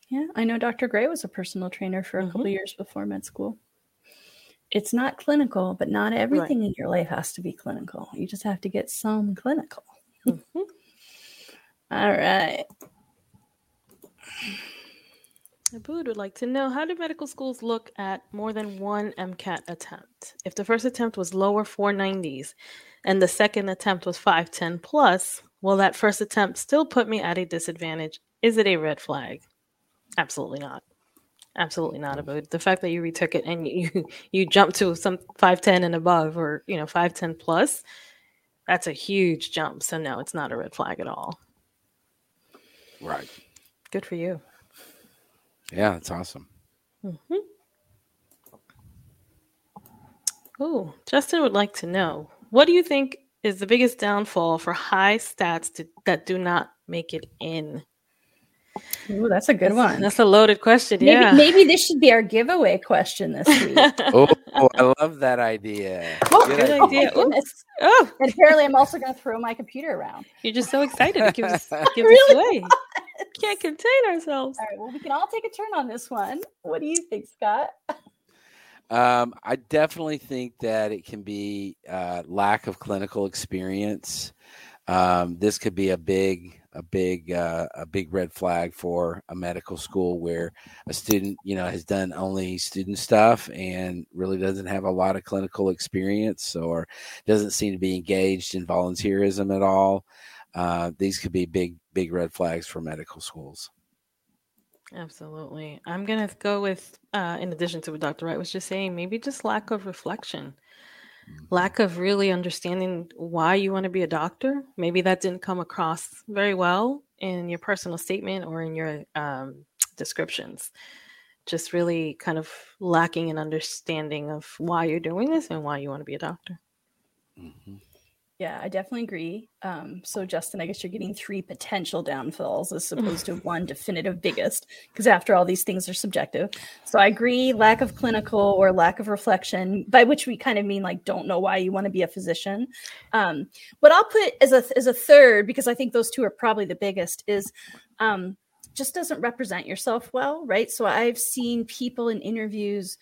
Yeah, I know Dr. Gray was a personal trainer for a couple Mhm. years before med school. It's not clinical, but not everything in your life has to be clinical. You just have to get some clinical. Mhm. All right. Abood would like to know how do medical schools look at more than one MCAT attempt? If the first attempt was lower 490s and the second attempt was 510 plus, will that first attempt still put me at a disadvantage? Is it a red flag? Absolutely not. Absolutely not, mm. Abood. The fact that you retook it and you you jumped to some 510 and above or, you know, 510 plus, that's a huge jump. So no, it's not a red flag at all. Right. Good for you. Yeah, that's awesome. Mm-hmm. Oh, Justin would like to know what do you think is the biggest downfall for high stats to, that do not make it in? Ooh, that's a good one. That's a loaded question. Maybe, yeah. maybe this should be our giveaway question this week. Oh, I love that idea. Oh, Good good idea. my idea. Oh, And apparently, I'm also going to throw my computer around. you're just so excited to give us, give Really? us away. Can't contain ourselves. All right. Well, we can all take a turn on this one. What do you think, Scott? Um, I definitely think that it can be uh, lack of clinical experience. Um, this could be a big, a big, uh, a big red flag for a medical school where a student, you know, has done only student stuff and really doesn't have a lot of clinical experience or doesn't seem to be engaged in volunteerism at all. Uh, these could be big, big red flags for medical schools. Absolutely. I'm going to go with, uh, in addition to what Dr. Wright was just saying, maybe just lack of reflection, lack of really understanding why you want to be a doctor. Maybe that didn't come across very well in your personal statement or in your um, descriptions. Just really kind of lacking an understanding of why you're doing this and why you want to be a doctor. Mhm. Yeah, I definitely agree. Um, so, Justin, I guess you're getting three potential downfalls as opposed to one definitive biggest, because after all, these things are subjective. So, I agree lack of clinical or lack of reflection, by which we kind of mean like don't know why you want to be a physician. Um, what I'll put as a as a third, because I think those two are probably the biggest, is um, just doesn't represent yourself well, right? So, I've seen people in interviews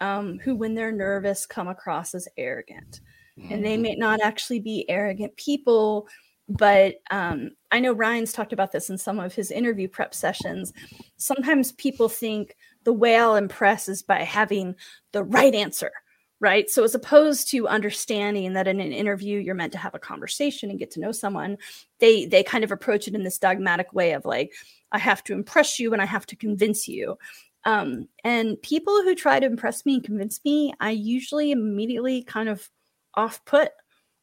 um, who, when they're nervous, come across as arrogant and they may not actually be arrogant people but um, I know Ryan's talked about this in some of his interview prep sessions. Sometimes people think the way I'll impress is by having the right answer, right? So as opposed to understanding that in an interview you're meant to have a conversation and get to know someone, they they kind of approach it in this dogmatic way of like, I have to impress you and I have to convince you. Um, and people who try to impress me and convince me, I usually immediately kind of off put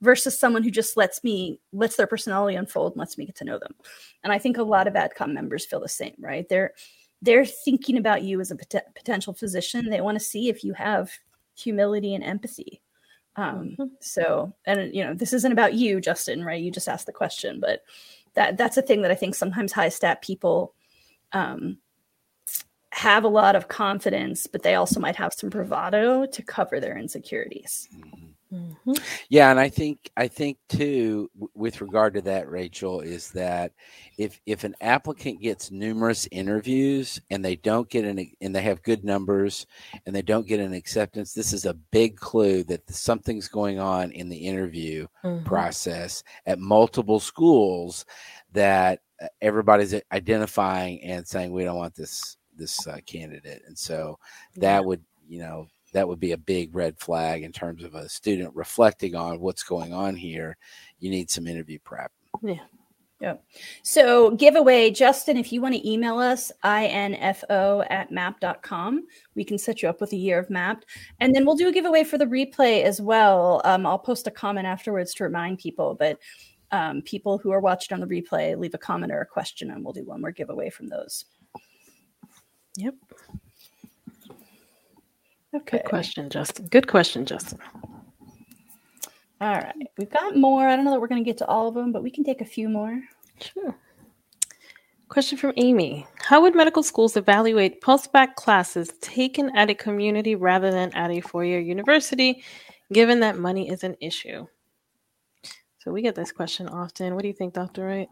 versus someone who just lets me lets their personality unfold and lets me get to know them. And i think a lot of adcom members feel the same right? They're they're thinking about you as a pot- potential physician. They want to see if you have humility and empathy. Um, mm-hmm. so and you know this isn't about you justin right? You just asked the question but that that's a thing that i think sometimes high stat people um, have a lot of confidence but they also might have some bravado to cover their insecurities. Mm-hmm. Mm-hmm. Yeah, and I think I think too, with regard to that, Rachel, is that if if an applicant gets numerous interviews and they don't get an and they have good numbers and they don't get an acceptance, this is a big clue that something's going on in the interview mm-hmm. process at multiple schools that uh, everybody's identifying and saying we don't want this this uh, candidate, and so that yeah. would you know that would be a big red flag in terms of a student reflecting on what's going on here. You need some interview prep. Yeah. Yeah. So giveaway, Justin, if you want to email us, info at mappd.com, we can set you up with a year of Mappd. And then we'll do a giveaway for the replay as well. Um, I'll post a comment afterwards to remind people, but um, people who are watching on the replay, leave a comment or a question and we'll do one more giveaway from those. Yep. Okay. Good question, Justin. Good question, Justin. All right. We've got more. I don't know that we're going to get to all of them, but we can take a few more. Sure. Question from Amy How would medical schools evaluate post-bac classes taken at a community rather than at a four year university, given that money is an issue? So we get this question often. What do you think, Dr. Wright?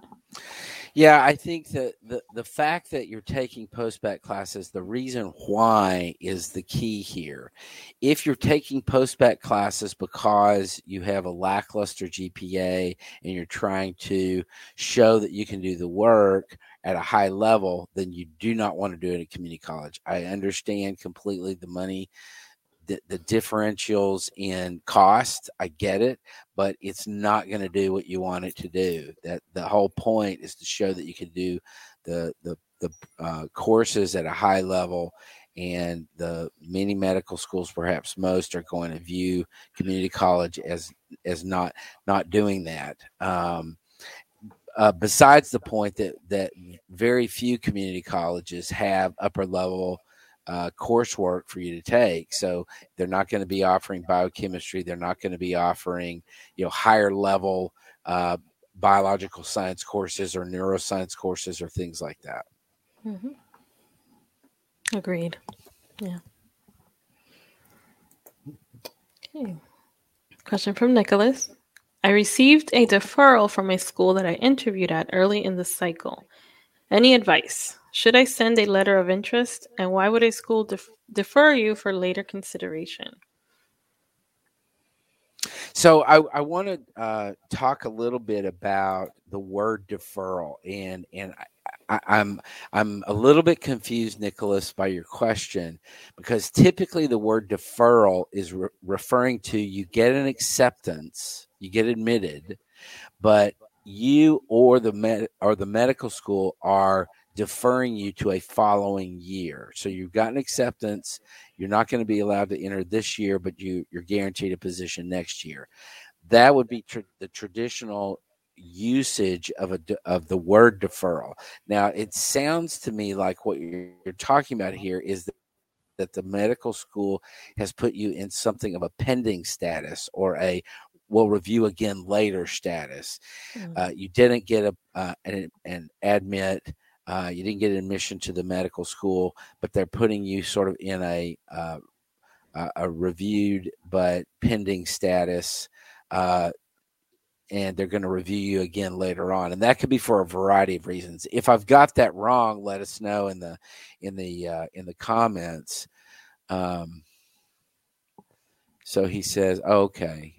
Yeah, I think that the, the fact that you're taking post-bac classes, the reason why is the key here. If you're taking post-bac classes because you have a lackluster GPA and you're trying to show that you can do the work at a high level, then you do not want to do it at community college. I understand completely the money the, the differentials in cost. I get it, but it's not going to do what you want it to do. That the whole point is to show that you can do the the the uh, courses at a high level and the many medical schools perhaps most are going to view community college as as not not doing that um, uh, besides the point that that very few community colleges have upper level uh, coursework for you to take. So they're not going to be offering biochemistry. They're not going to be offering, you know, higher level uh, biological science courses or neuroscience courses or things like that. Mm-hmm. Agreed. Yeah. Okay. Question from Nicholas. I received a deferral from a school that I interviewed at early in the cycle. Any advice? Should I send a letter of interest? And why would a school def- defer you for later consideration? So I, I want to uh, talk a little bit about the word deferral, and and I, am I'm, I'm a little bit confused, Nicholas, by your question, because typically the word deferral is re- referring to you get an acceptance, you get admitted, but you or the med- or the medical school are deferring you to a following year. So you've gotten acceptance. You're not going to be allowed to enter this year, but you you're guaranteed a position next year. That would be tr- the traditional usage of a of the word deferral. Now it sounds to me like what you're, you're talking about here is that that the medical school has put you in something of a pending status or a will review again later status. Mm-hmm. Uh, you didn't get a uh, an, an admit uh, you didn't get admission to the medical school, but they're putting you sort of in a uh, a reviewed but pending status, uh, and they're going to review you again later on, and that could be for a variety of reasons. If I've got that wrong, let us know in the in the uh, in the comments. Um, so he says, okay,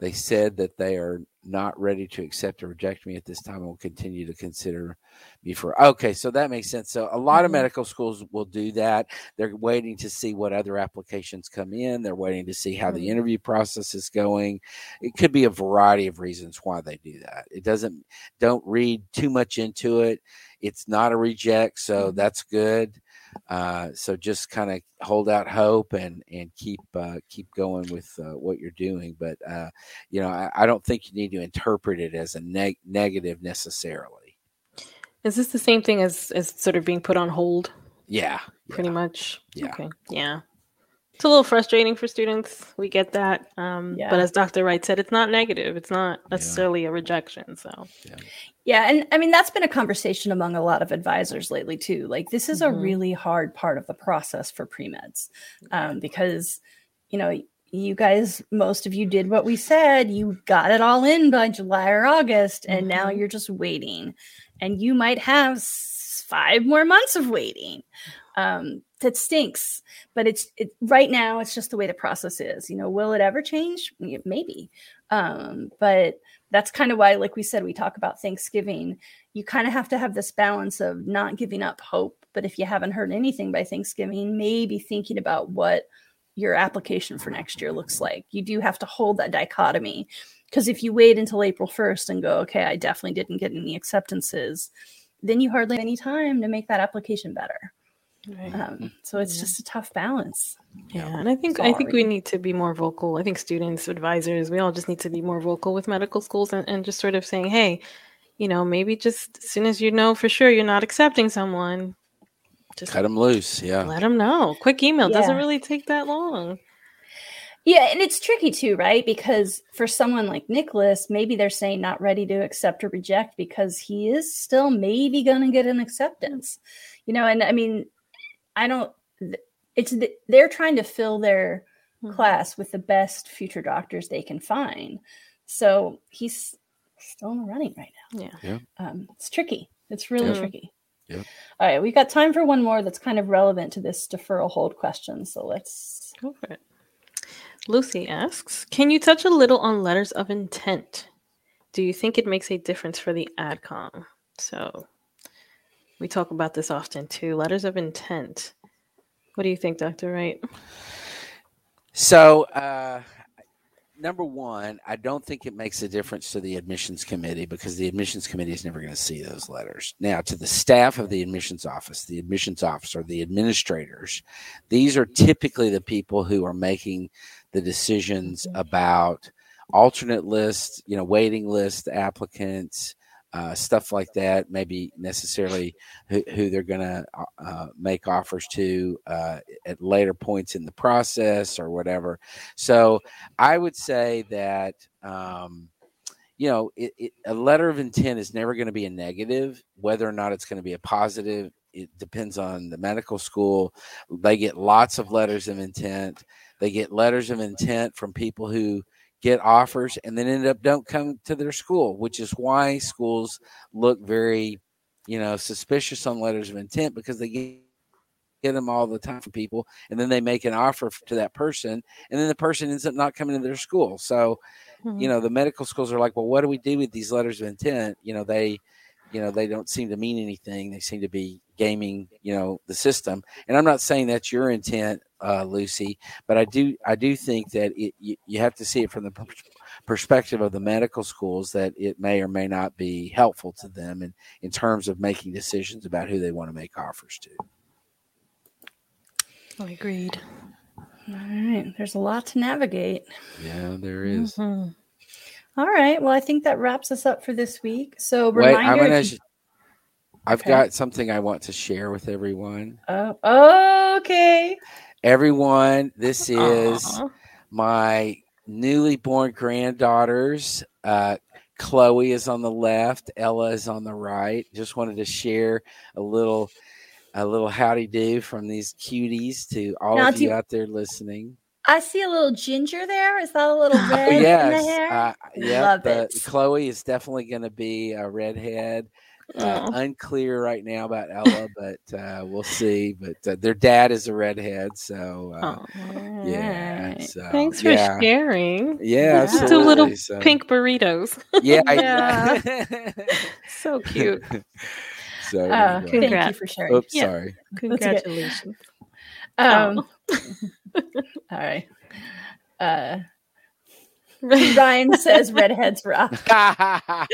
they said that they are not ready to accept or reject me at this time and will continue to consider me for okay so that makes sense. So a lot mm-hmm. of medical schools will do that. They're waiting to see what other applications come in. They're waiting to see how mm-hmm. the interview process is going. It could be a variety of reasons why they do that. It doesn't don't read too much into it. It's not a reject so mm-hmm. that's good uh, so just kind of hold out hope and and keep uh, keep going with uh, what you're doing. But uh, you know, I, I, don't think you need to interpret it as a neg- negative necessarily. Is this the same thing as as sort of being put on hold? Yeah, pretty yeah. much. Yeah. Okay. Yeah it's a little frustrating for students. We get that. Um, yeah. But as Dr. Wright said, it's not negative. It's not necessarily yeah. a rejection. So, yeah. yeah. And I mean, that's been a conversation among a lot of advisors lately, too. Like, this is mm-hmm. a really hard part of the process for pre meds um, because, you know, you guys, most of you did what we said. You got it all in by July or August, and mm-hmm. now you're just waiting. And you might have five more months of waiting. Um, that stinks but it's it, right now it's just the way the process is. You know will it ever change? Maybe. Um, but that's kind of why like we said we talk about thanksgiving. You kind of have to have this balance of not giving up hope but if you haven't heard anything by thanksgiving maybe thinking about what your application for next year looks like. You do have to hold that dichotomy because if you wait until april 1st and go okay i definitely didn't get any acceptances then you hardly have any time to make that application better Right. Um, so it's yeah. just a tough balance. Yeah, and I think I think we need to be more vocal. I think students, advisors, we all just need to be more vocal with medical schools and, and just sort of saying, hey, you know, maybe just as soon as you know for sure you're not accepting someone, just cut them loose. Yeah, let them know. Quick email yeah. doesn't really take that long. Yeah, and it's tricky too, right? Because for someone like Nicholas, maybe they're saying not ready to accept or reject because he is still maybe going to get an acceptance. You know, and I mean, I don't. It's the, they're trying to fill their mm-hmm. class with the best future doctors they can find. So he's still in the running right now. Yeah, yeah. Um, it's tricky. It's really yeah. tricky. Yeah. All right, we've got time for one more that's kind of relevant to this deferral hold question. So let's go for it. Lucy asks, "Can you touch a little on letters of intent? Do you think it makes a difference for the AdCom?" So we talk about this often too. Letters of intent. What do you think, Dr. Wright? So, uh, number one, I don't think it makes a difference to the admissions committee because the admissions committee is never going to see those letters. Now, to the staff of the admissions office, the admissions officer, the administrators, these are typically the people who are making the decisions mm-hmm. about alternate lists, you know, waiting list applicants, uh, stuff like that, maybe necessarily who, who they're going to uh, uh, make offers to uh, at later points in the process or whatever. So I would say that, um, you know, it, it, a letter of intent is never going to be a negative, whether or not it's going to be a positive. It depends on the medical school. They get lots of letters of intent. They get letters of intent from people who get offers and then end up don't come to their school, which is why schools look very, you know, suspicious on letters of intent because they get get them all the time from people and then they make an offer to that person and then the person ends up not coming to their school. So mm-hmm. you know the medical schools are like well what do we do with these letters of intent? You know they you know they don't seem to mean anything. They seem to be gaming you know the system. And i'm not saying that's your intent uh, Lucy. But I do I do think that it, you, you have to see it from the perspective of the medical schools that it may or may not be helpful to them in, in terms of making decisions about who they want to make offers to. I agreed. All right. There's a lot to navigate. Yeah, there is. Mm-hmm. All right. Well, I think that wraps us up for this week. So, Wait, reminder. I'm gonna, I've okay. got something I want to share with everyone. Oh, okay. Everyone, this is Aww. my newly born granddaughters. Uh, Chloe is on the left, Ella is on the right. Just wanted to share a little a little howdy do from these cuties to all now, of you, you out there listening. I see a little ginger there. Is that a little oh, red yes. in the hair? Uh, yeah, Love it. Chloe is definitely going to be a redhead. Uh, unclear right now about Ella, but uh, we'll see. But uh, their dad is a redhead, so uh, yeah. So, Thanks for yeah. sharing. Yeah, Two absolutely. little So- pink burritos. Yeah, Yeah. so cute. so Uh, anyway. thank you for sharing. oops, Yeah. sorry. Congratulations. Um, all right. Ryan says redheads rock.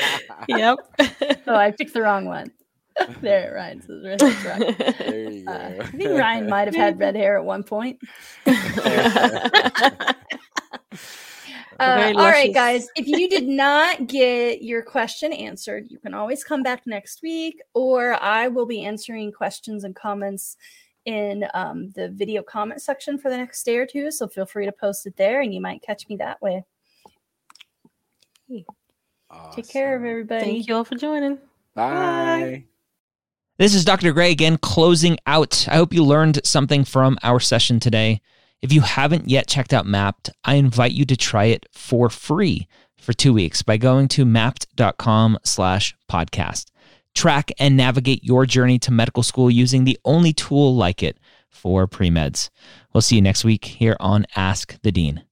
Yep. Oh, I picked the wrong one. There, Ryan says redheads rock. there you go. Uh, I think Ryan might have had red hair at one point. Uh, all right, guys. If you did not get your question answered, you can always come back next week, or I will be answering questions and comments in um, the video comment section for the next day or two. So feel free to post it there, and you might catch me that way. Take care of everybody. Thank you all for joining. Bye. This is Dr. Gray again, closing out. I hope you learned something from our session today. If you haven't yet checked out Mappd, I invite you to try it for free for two weeks by going to mappd.com slash podcast. Track and navigate your journey to medical school using the only tool like it for pre-meds. We'll see you next week here on Ask the Dean.